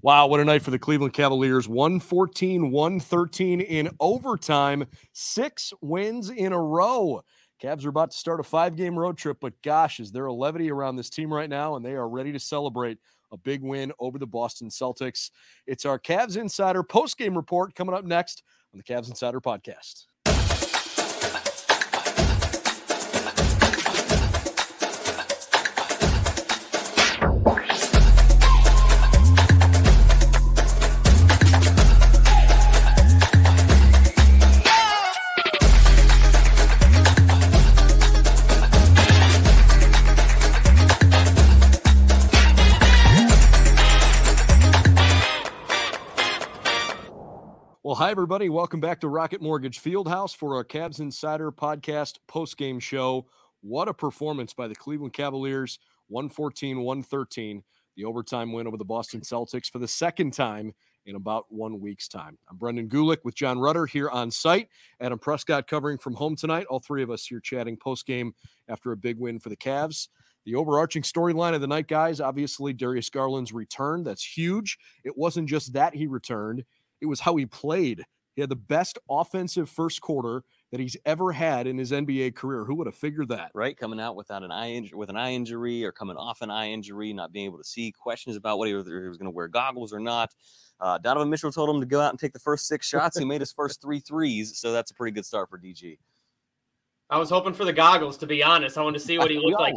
Wow, what a night for the Cleveland Cavaliers. 114, 113 in overtime. Six wins in a row. Cavs are about to start a five game road trip, but gosh, is there a levity around this team right now, and they are ready to celebrate a big win over the Boston Celtics. It's our Cavs Insider post game report coming up next on the Cavs Insider podcast. Hi, everybody. Welcome back to Rocket Mortgage Fieldhouse for our Cavs Insider podcast post-game show. What a performance by the Cleveland Cavaliers, 114 113, the overtime win over the Boston Celtics for the second time in about one week's time. I'm Brendan Gulick with Jon Rudder here on site. Adam Prescott covering from home tonight. All three of us here chatting post-game after a big win for the Cavs. The overarching storyline of the night, guys, obviously Darius Garland's return. That's huge. It wasn't just that he returned it was how he played. He had the best offensive first quarter that he's ever had in his NBA career. Who would have figured that? Right, coming out without an eye injury, with an eye injury, or coming off an eye injury, not being able to see. Questions about whether he was going to wear goggles or not. Uh, Donovan Mitchell told him to go out and take the first six shots. He made his first three threes, so that's a pretty good start for DG. I was hoping for the goggles, to be honest. I wanted to see what he looked like.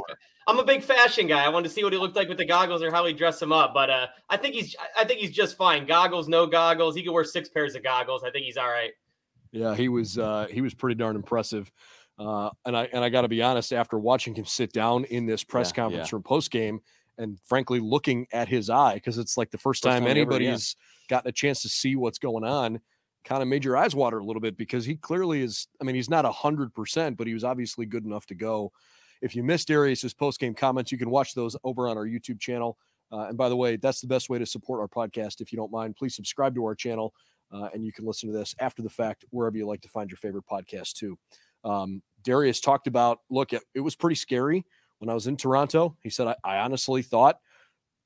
I'm a big fashion guy. I wanted to see what he looked like with the goggles or how he dressed him up. But uh, I think he's I think he's just fine. Goggles, no goggles. He could wear six pairs of goggles. I think he's all right. Yeah, he was uh, he was pretty darn impressive. Uh, and I and I got to be honest, after watching him sit down in this press yeah, conference yeah. room post game, and frankly looking at his eye because it's like the first, first time, time, anybody's ever, yeah. gotten a chance to see what's going on kind of made your eyes water a little bit because he clearly is. I mean, he's not a hundred percent, but he was obviously good enough to go. If you missed Darius's post game comments, you can watch those over on our YouTube channel. Uh, and by the way, that's the best way to support our podcast. If you don't mind, please subscribe to our channel, uh, and you can listen to this after the fact wherever you like to find your favorite podcast too. Um, Darius talked about. Look, it, it was pretty scary when I was in Toronto. He said, I, I honestly thought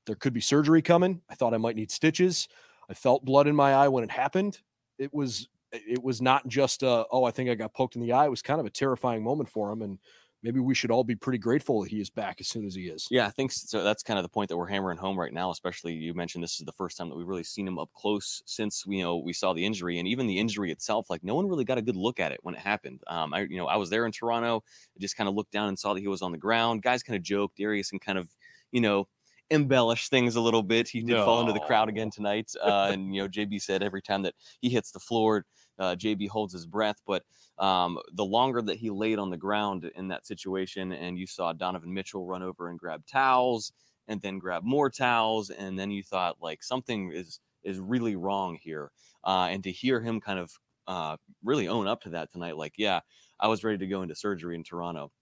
there could be surgery coming. I thought I might need stitches. I felt blood in my eye when it happened it was it was not just uh, oh I think I got poked in the eye. It was kind of a terrifying moment for him, and maybe we should all be pretty grateful that he is back as soon as he is. Yeah, I think so. That's kind of the point that we're hammering home right now. Especially you mentioned this is the first time that we've really seen him up close since you know we saw the injury, and even the injury itself. Like no one really got a good look at it when it happened. Um, I you know I was there in Toronto. I just kind of looked down and saw that he was on the ground. Guys kind of joked, Darius, and kind of you know embellish things a little bit. He did no. fall into the crowd again tonight. Uh, and, you know, JB said every time that he hits the floor, uh, JB holds his breath. But um, the longer that he laid on the ground in that situation, and you saw Donovan Mitchell run over and grab towels and then grab more towels, and then you thought, like, something is is really wrong here. Uh, and to hear him kind of uh, really own up to that tonight, like, yeah, I was ready to go into surgery in Toronto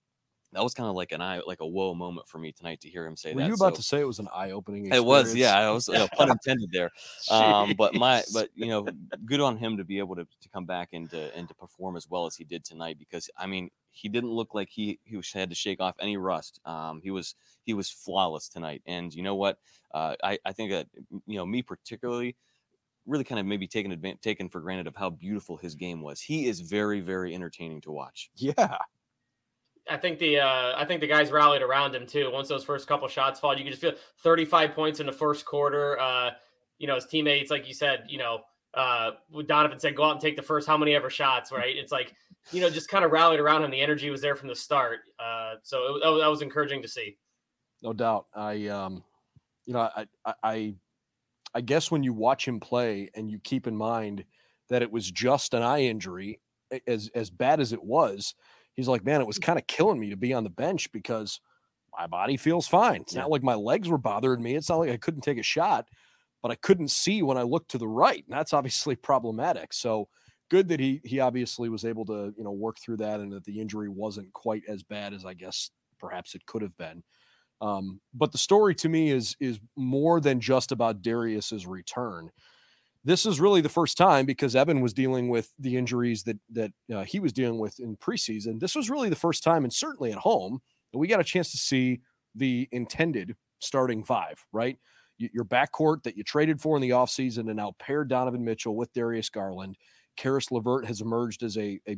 that was kind of like an eye, like a whoa moment for me tonight to hear him say that. Were that. you about so, to say it was an eye opening? It was, yeah. I was you know, pun intended there. um, but my, but you know, good on him to be able to, to come back and to and to perform as well as he did tonight. Because I mean, he didn't look like he he had to shake off any rust. Um, he was he was flawless tonight. And you know what? Uh, I I think that you know me particularly really kind of maybe taken taken for granted of how beautiful his game was. He is very very entertaining to watch. Yeah. I think the uh, I think the guys rallied around him too. Once those first couple shots fall, you can just feel 35 points in the first quarter. Uh, you know, his teammates, like you said, you know, uh, Donovan said, go out and take the first how many ever shots, right? It's like, you know, just kind of rallied around him. The energy was there from the start. Uh, so it, that was encouraging to see. No doubt. I, um, you know, I, I, I guess when you watch him play and you keep in mind that it was just an eye injury, as as bad as it was, he's like, man, it was mm. kind of killing me to be on the bench because my body feels fine. It's yeah. not like my legs were bothering me. It's not like I couldn't take a shot, but I couldn't see when I looked to the right. And that's obviously problematic. So good that he he obviously was able to, you know, work through that and that the injury wasn't quite as bad as I guess perhaps it could have been. Um, but the story to me is is more than just about Darius's return. This is really the first time because Evan was dealing with the injuries that that uh, he was dealing with in preseason. This was really the first time, and certainly at home, that we got a chance to see the intended starting five. Right, your backcourt that you traded for in the offseason and now paired Donovan Mitchell with Darius Garland. Caris LeVert has emerged as a, a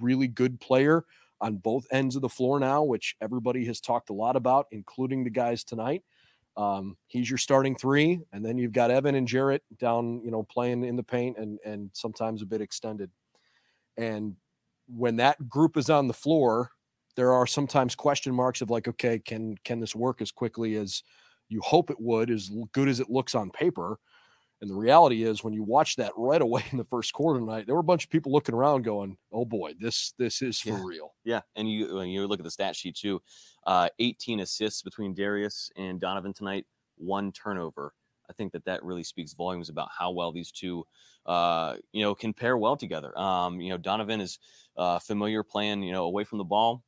really good player on both ends of the floor now, which everybody has talked a lot about, including the guys tonight. Um, he's your starting three, and then you've got Evan and Jarrett down, you know, playing in the paint and and sometimes a bit extended. And when that group is on the floor, there are sometimes question marks of like, okay, can can this work as quickly as you hope it would, as good as it looks on paper? And the reality is, when you watch that right away in the first quarter tonight, there were a bunch of people looking around, going, "Oh boy, this this is for yeah. real." Yeah, and you when you look at the stat sheet too, uh, 18 assists between Darius and Donovan tonight, one turnover. I think that that really speaks volumes about how well these two, uh, you know, can pair well together. Um, you know, Donovan is uh, familiar playing, you know, away from the ball,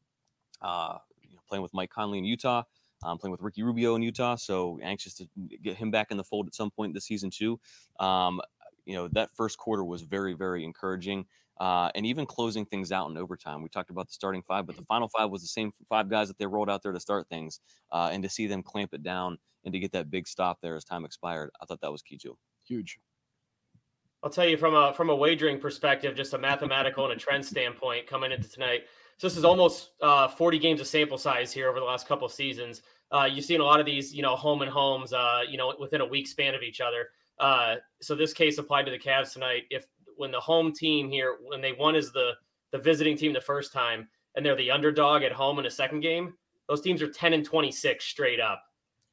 uh, you know, playing with Mike Conley in Utah um, playing with Ricky Rubio in Utah. So anxious to get him back in the fold at some point this season too. Um, you know that first quarter was very very encouraging. Uh, and even closing things out in overtime. We talked about the starting five, but the final five was the same five guys that they rolled out there to start things. Uh, and to see them clamp it down and to get that big stop there as time expired, I thought that was key too. Huge. I'll tell you from a from a wagering perspective, just a mathematical and a trend standpoint coming into tonight. So this is almost uh, 40 games of sample size here over the last couple of seasons. Uh, you've seen a lot of these, you know, home and homes, uh, you know, within a week span of each other. Uh, so this case applied to the Cavs tonight. If when the home team here, when they won as the the visiting team the first time, and they're the underdog at home in a second game, those teams are 10 and 26 straight up.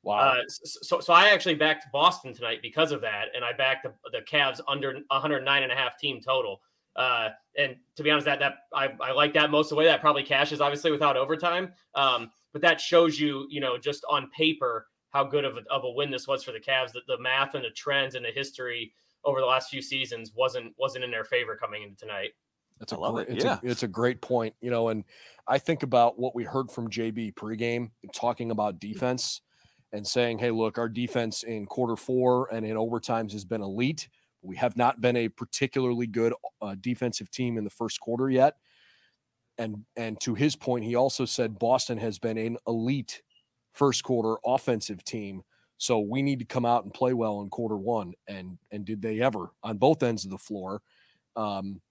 Wow. Uh, so, so I actually backed Boston tonight because of that, and I backed the, the Cavs under 109 and a half team total. Uh, and to be honest, that that I, I like that most of the way. That probably cashes obviously without overtime. Um, but that shows you, you know, just on paper how good of a, of a win this was for the Cavs. That the math and the trends and the history over the last few seasons wasn't wasn't in their favor coming into tonight. That's a great, it. it's, yeah. a, it's a great point, you know, and I think about what we heard from JB pregame talking about defense and saying, "Hey, look, our defense in quarter four and in overtimes has been elite." We have not been a particularly good uh, defensive team in the first quarter yet. And and to his point, he also said Boston has been an elite first quarter offensive team. So we need to come out and play well in quarter one. And and did they ever on both ends of the floor? Um,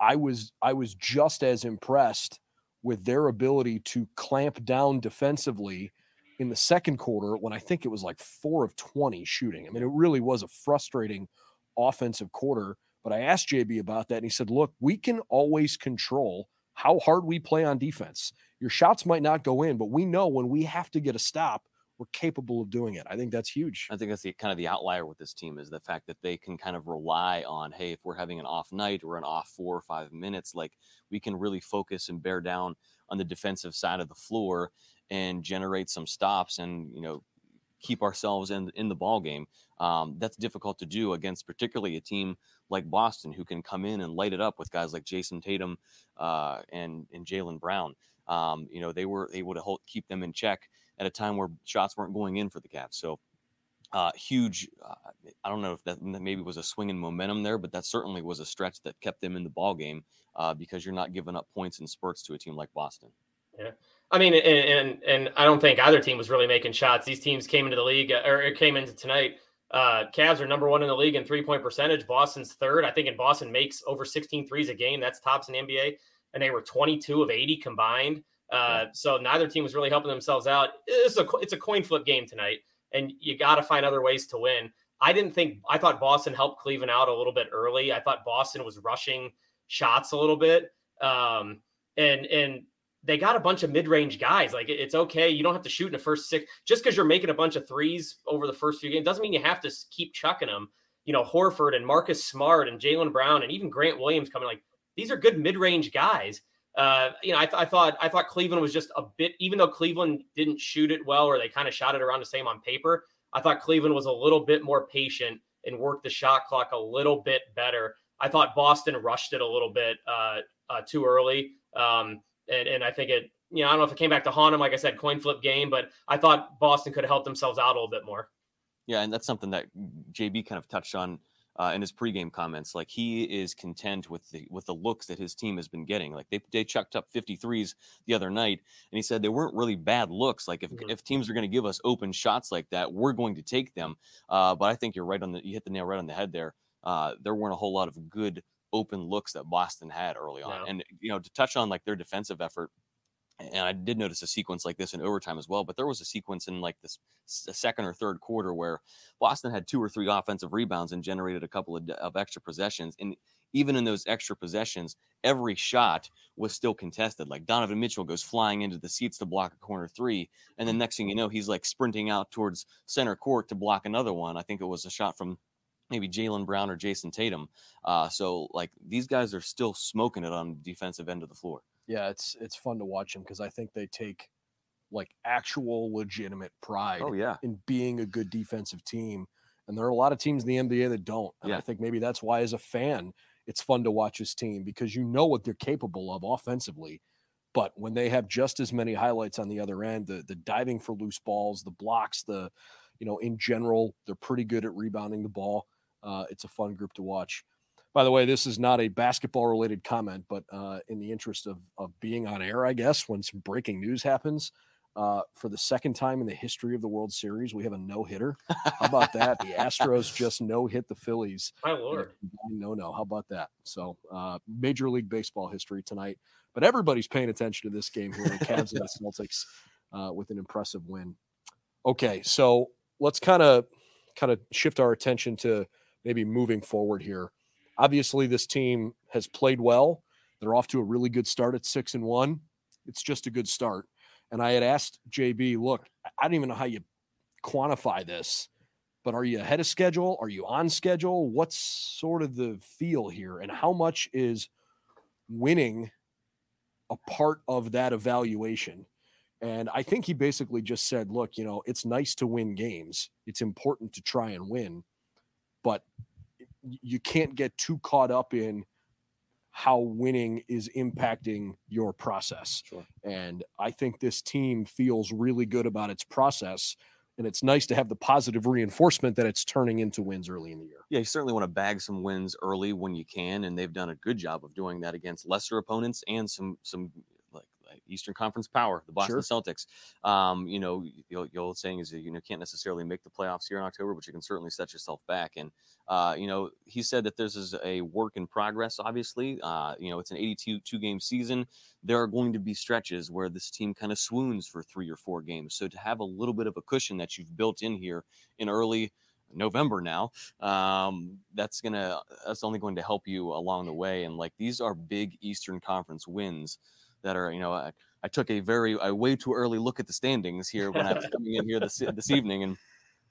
I was I was just as impressed with their ability to clamp down defensively in the second quarter when I think it was like four of 20 shooting. I mean, it really was a frustrating offensive quarter. But I asked JB about that, and he said, look, we can always control how hard we play on defense. Your shots might not go in, but we know when we have to get a stop, we're capable of doing it. I think that's huge. I think that's the kind of the outlier with this team is the fact that they can kind of rely on, hey, if we're having an off night or an off four or five minutes, like we can really focus and bear down on the defensive side of the floor and generate some stops and you know keep ourselves in in the ball game. Um, that's difficult to do against particularly a team like Boston, who can come in and light it up with guys like Jayson Tatum uh, and and Jaylen Brown. Um, you know, they were able to hold, keep them in check at a time where shots weren't going in for the Cavs. So uh, huge. Uh, I don't know if that maybe was a swing in momentum there, but that certainly was a stretch that kept them in the ball game uh, because you're not giving up points and spurts to a team like Boston. Yeah. I mean, and, and, and I don't think either team was really making shots. These teams came into the league uh, or came into tonight. Uh, Cavs are number one in the league in three point percentage. Boston's third. I think in Boston makes over 16 threes a game. That's tops in the NBA. And they were 22 of 80 combined. Uh, so neither team was really helping themselves out. It's a it's a coin flip game tonight, and you got to find other ways to win. I didn't think I thought Boston helped Cleveland out a little bit early. I thought Boston was rushing shots a little bit, um, and and they got a bunch of mid-range guys. Like it's okay. You don't have to shoot in the first six just because you're making a bunch of threes over the first few games. Doesn't mean you have to keep chucking them. You know, Horford and Marcus Smart and Jaylen Brown and even Grant Williams coming. Like these are good mid-range guys. Uh, you know, I, th- I thought I thought Cleveland was just a bit, even though Cleveland didn't shoot it well, or they kind of shot it around the same on paper. I thought Cleveland was a little bit more patient and worked the shot clock a little bit better. I thought Boston rushed it a little bit uh, uh, too early, um, and and I think it. You know, I don't know if it came back to haunt them. Like I said, coin flip game, but I thought Boston could have helped themselves out a little bit more. Yeah, and that's something that JB kind of touched on uh, in his pregame comments. Like he is content with the with the looks that his team has been getting. Like they they chucked up 53s the other night, and he said they weren't really bad looks. Like if, mm-hmm. if teams are going to give us open shots like that, we're going to take them. Uh, but I think you're right on the you hit the nail right on the head there. Uh, there weren't a whole lot of good open looks that Boston had early on, and you know to touch on like their defensive effort and I did notice a sequence like this in overtime as well. But there was a sequence in like this second or third quarter where Boston had two or three offensive rebounds and generated a couple of, of extra possessions. And even in those extra possessions, every shot was still contested. Like Donovan Mitchell goes flying into the seats to block a corner three, and then mm-hmm. next thing you know, he's like sprinting out towards center court to block another one. I think it was a shot from maybe Jaylen Brown or Jayson Tatum. Uh, so like these guys are still smoking it on the defensive end of the floor yeah, it's it's fun to watch them because I think they take like actual legitimate pride oh, yeah. in being a good defensive team. And there are a lot of teams in the NBA that don't. And yeah. I think maybe that's why as a fan, it's fun to watch this team because you know what they're capable of offensively. But when they have just as many highlights on the other end, the the diving for loose balls, the blocks, the you know, in general, they're pretty good at rebounding the ball. Uh, it's a fun group to watch. By the way, this is not a basketball related comment, but uh, in the interest of, of being on air, I guess, when some breaking news happens, uh, for the second time in the history of the World Series, we have a no hitter. How about that? the Astros just no hit the Phillies. My lord. No, no. How about that? So, uh, Major League Baseball history tonight. But everybody's paying attention to this game here. The Cavs and the Celtics uh, with an impressive win. Okay, so let's kind of kind of shift our attention to maybe moving forward here obviously this team has played well. They're off to a really good start at six and one. It's just a good start. And I had asked JB, look, I don't even know how you quantify this, but are you ahead of schedule? Are you on schedule? What's sort of the feel here? And how much is winning a part of that evaluation? And I think he basically just said, look, you know, it's nice to win games. It's important to try and win, but you can't get too caught up in how winning is impacting your process. Sure. And I think this team feels really good about its process. And it's nice to have the positive reinforcement that it's turning into wins early in the year. Yeah, you certainly want to bag some wins early when you can, and they've done a good job of doing that against lesser opponents and some some Eastern Conference power, the Boston sure. Celtics. Um, you know, the, old saying is you know can't necessarily make the playoffs here in October, but you can certainly set yourself back. And uh, you know, he said that this is a work in progress. Obviously, uh, you know, it's an 82 two game season. There are going to be stretches where this team kind of swoons for three or four games. So to have a little bit of a cushion that you've built in here in early November now. Um, that's gonna that's only going to help you along the way. And like these are big Eastern Conference wins that are you know I, I took a very a way too early look at the standings here when I was coming in here this this evening and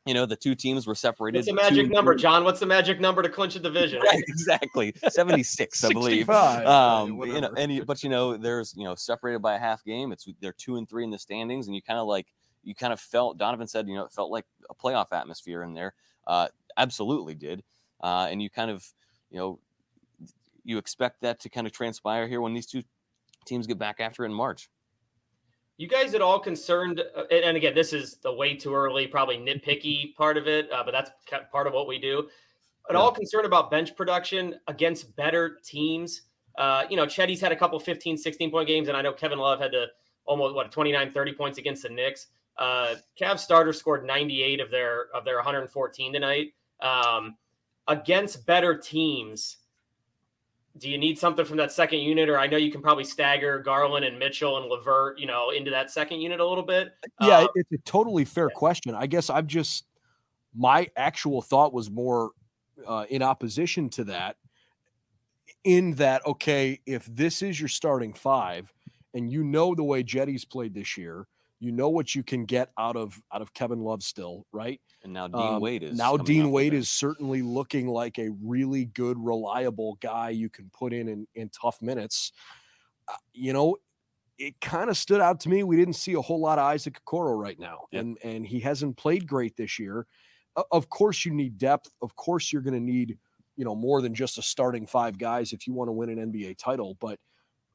you know the two teams were separated. What's the magic number, Jon? What's the magic number to clinch a division? Right, exactly, seventy six, I believe. Um, you know, and but you know, there's you know separated by a half game. It's they're two and three in the standings, and you kind of like you kind of felt. Donovan said, you know, it felt like a playoff atmosphere in there. Uh, absolutely did, uh, and you kind of you know you expect that to kind of transpire here when these two teams get back after it in March. You guys at all concerned? Uh, and again, this is the way too early, probably nitpicky part of it, uh, but that's part of what we do. At yeah. all concerned about bench production against better teams? Uh, you know, Cedi's had a couple 15, 16 point games, and I know Kevin Love had to almost what 29, 30 points against the Knicks. Uh, Cavs starters scored 98 of their of their 114 tonight. Um, against better teams, do you need something from that second unit, or I know you can probably stagger Garland and Mitchell and LeVert, you know, into that second unit a little bit? Yeah, um, it's a totally fair question. I guess I'm just my actual thought was more uh, in opposition to that. In that, okay, if this is your starting five, and you know the way Cedi's played this year, you know what you can get out of out of Kevin Love still, right? And now Dean um, Wade is now Dean Wade is certainly looking like a really good, reliable guy you can put in in, in tough minutes. Uh, you know, it kind of stood out to me. We didn't see a whole lot of Isaac Okoro right now, yep. and and he hasn't played great this year. of course you need depth. Of course you're going to need, you know, more than just a starting five guys if you want to win an NBA title. But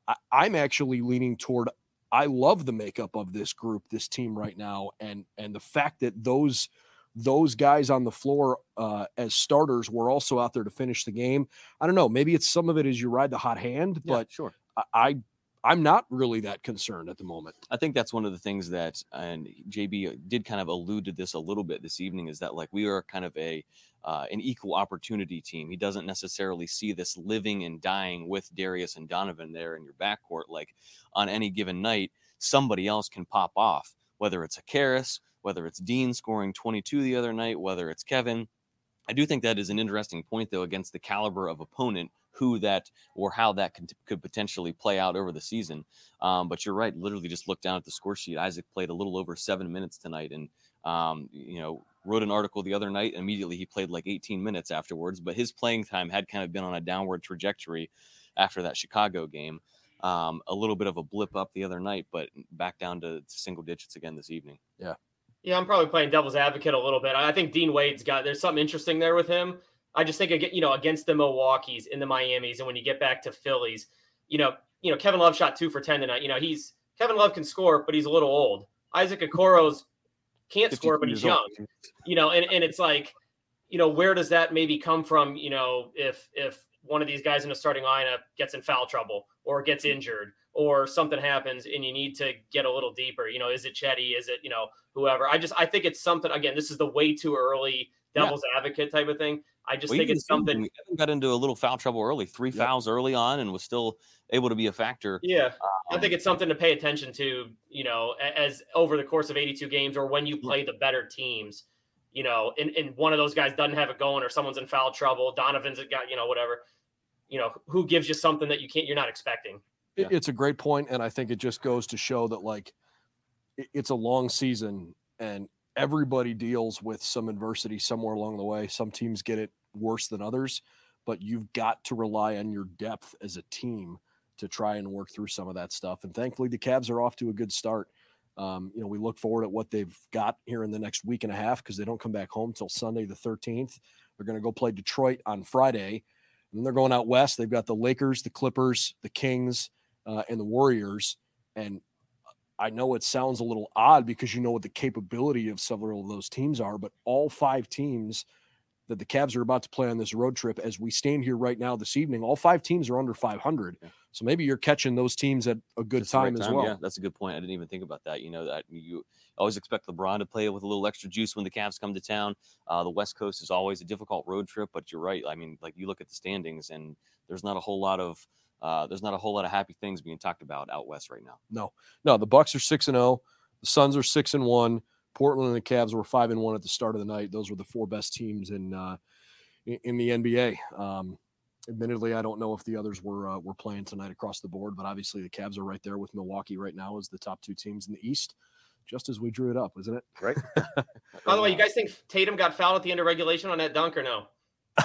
I, I'm actually leaning toward I love the makeup of this group, this team right now, and and the fact that those those guys on the floor uh, as starters were also out there to finish the game. I don't know. Maybe it's some of it is you ride the hot hand, yeah, but sure. I, I I'm not really that concerned at the moment. I think that's one of the things that, and JB did kind of allude to this a little bit this evening, is that like we are kind of a uh, an equal opportunity team. He doesn't necessarily see this living and dying with Darius and Donovan there in your backcourt. Like on any given night, somebody else can pop off, whether it's a Caris, whether it's Dean scoring 22 the other night, whether it's Kevin. I do think that is an interesting point, though, against the caliber of opponent who that or how that could, could potentially play out over the season. Um, but you're right. Literally, just look down at the score sheet. Isaac played a little over seven minutes tonight, and um, you know wrote an article the other night. Immediately, he played like 18 minutes afterwards. But his playing time had kind of been on a downward trajectory after that Chicago game. Um, a little bit of a blip up the other night, but back down to single digits again this evening. Yeah. Yeah, I'm probably playing devil's advocate a little bit. I think Dean Wade's got there's something interesting there with him. I just think you know against the Milwaukee's in the Miami's, and when you get back to Phillies, you know, you know Kevin Love shot two for ten tonight. You know he's Kevin Love can score, but he's a little old. Isaac Okoro's can't score, but he's young. Old. You know, and and it's like, you know, where does that maybe come from? You know, if if one of these guys in the starting lineup gets in foul trouble or gets injured or something happens and you need to get a little deeper, you know, is it Cedi? Is it you know whoever? I just I think it's something. Again, this is the way too early devil's yeah. advocate type of thing. I just think it's something. We got into a little foul trouble early, three yep. fouls early on, and was still able to be a factor. Yeah, um, I think it's something to pay attention to. You know, as over the course of 82 games, or when you play the better teams. You know, and, and one of those guys doesn't have it going, or someone's in foul trouble. Donovan's got you know whatever. You know, who gives you something that you can't, you're not expecting. Yeah. It's a great point, and I think it just goes to show that like it's a long season, and everybody deals with some adversity somewhere along the way. Some teams get it worse than others, but you've got to rely on your depth as a team to try and work through some of that stuff. And thankfully, the Cavs are off to a good start. Um, you know, we look forward at what they've got here in the next week and a half because they don't come back home until Sunday the 13th. They're going to go play Detroit on Friday, and then they're going out west. They've got the Lakers, the Clippers, the Kings, uh, and the Warriors. And I know it sounds a little odd because you know what the capability of several of those teams are, but all five teams that the Cavs are about to play on this road trip, as we stand here right now this evening, all five teams are under 500. Yeah. So maybe you're catching those teams at a good time, time, as well. Yeah, that's a good point. I didn't even think about that. You know that you always expect LeBron to play with a little extra juice when the Cavs come to town. Uh, the West Coast is always a difficult road trip, but you're right. I mean, like you look at the standings, and there's not a whole lot of uh, there's not a whole lot of happy things being talked about out west right now. No, no. The Bucks are six and zero. Oh. The Suns are six and one. Portland and the Cavs were five and one at the start of the night. Those were the four best teams in uh, in the NBA. Um, admittedly, I don't know if the others were uh, were playing tonight across the board, but obviously the Cavs are right there with Milwaukee right now as the top two teams in the East. Just as we drew it up, isn't it? Right. By the way, you guys think Tatum got fouled at the end of regulation on that dunk or no?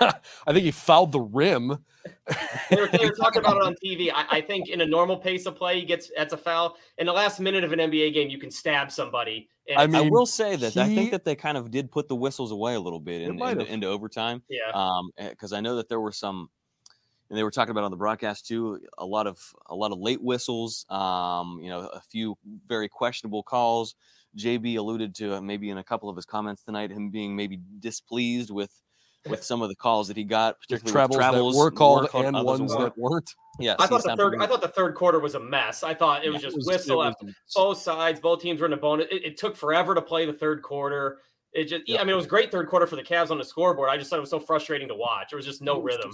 I think he fouled the rim. they, were, they, were, talking about it on TV. I, I, think in a normal pace of play, he gets that's a foul. In the last minute of an NBA game, you can stab somebody. I mean, I will say that he, I think that they kind of did put the whistles away a little bit in, in, into overtime. Yeah. Um, because eh, I know that there were some, and they were talking about on the broadcast too. A lot of a lot of late whistles. Um, you know, a few very questionable calls. JB alluded to uh, maybe in a couple of his comments tonight, him being maybe displeased with with some of the calls that he got, particularly travels, travels that were called and ones that weren't. Yeah, I thought the third. I thought the third quarter was a mess. I thought it was just it was, whistle it was, both sides. Both teams were in a bonus. It, it, took forever to play the third quarter. It just. Yeah. I mean, it was great third quarter for the Cavs on the scoreboard. I just thought it was so frustrating to watch. There was just no rhythm.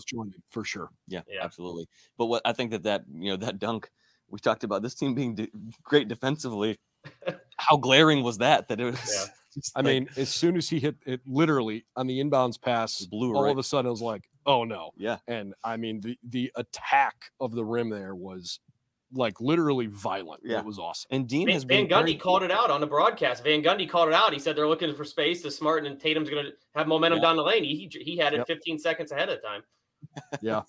for sure. Yeah, yeah, absolutely. But what I think that that you know that dunk we talked about this team being de- great defensively. How glaring was that? That it was. Yeah. I like, mean, as soon as he hit it, literally on the inbounds pass, blew all right. of a sudden it was like, oh no. Yeah. And I mean, the the attack of the rim there was like literally violent. Yeah. It was awesome. And Dean Van, has Van Gundy called it out on the broadcast. Van Gundy called it out. He said they're looking for space. to smart and Tatum's going to have momentum yeah. down the lane. He he had it yep. 15 seconds ahead of time. yeah.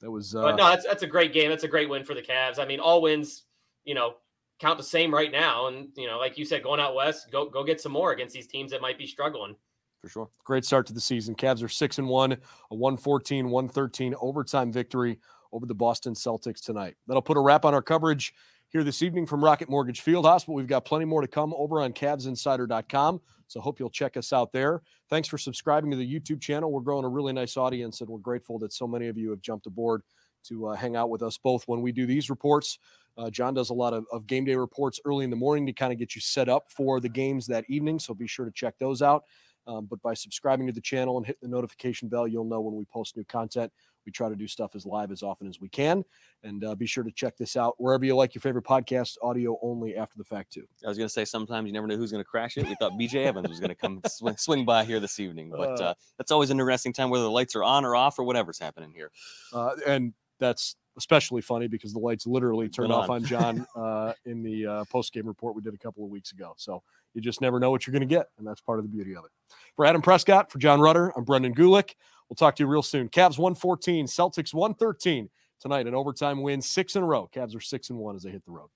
That was. Uh, but no, that's that's a great game. That's a great win for the Cavs. I mean, all wins, you know, count the same right now. And you know, like you said, going out west, go go get some more against these teams that might be struggling. For sure. Great start to the season. Cavs are 6 and 1, a 114 113 overtime victory over the Boston Celtics tonight. That'll put a wrap on our coverage here this evening from Rocket Mortgage Fieldhouse, but we've got plenty more to come over on CavsInsider.com. So hope you'll check us out there. Thanks for subscribing to the YouTube channel. We're growing a really nice audience, and we're grateful that so many of you have jumped aboard to uh, hang out with us both when we do these reports. Uh, Jon does a lot of, of game day reports early in the morning to kind of get you set up for the games that evening. So be sure to check those out. Um, but by subscribing to the channel and hitting the notification bell, you'll know when we post new content. We try to do stuff as live as often as we can. And uh, be sure to check this out wherever you like your favorite podcast, audio only after the fact, too. I was going to say sometimes you never know who's going to crash it. We thought BJ Evans was going to come swing, swing, by here this evening, but uh, uh, that's always an interesting time, whether the lights are on or off or whatever's happening here. Uh, and that's especially funny because the lights literally turned off on Jon uh, in the uh, post game report we did a couple of weeks ago. So you just never know what you're going to get, and that's part of the beauty of it. For Adam Prescott, for Jon Rudder, I'm Brendan Gulick. We'll talk to you real soon. Cavs 114, Celtics 113 tonight, an overtime win, six in a row. Cavs are six and one as they hit the road.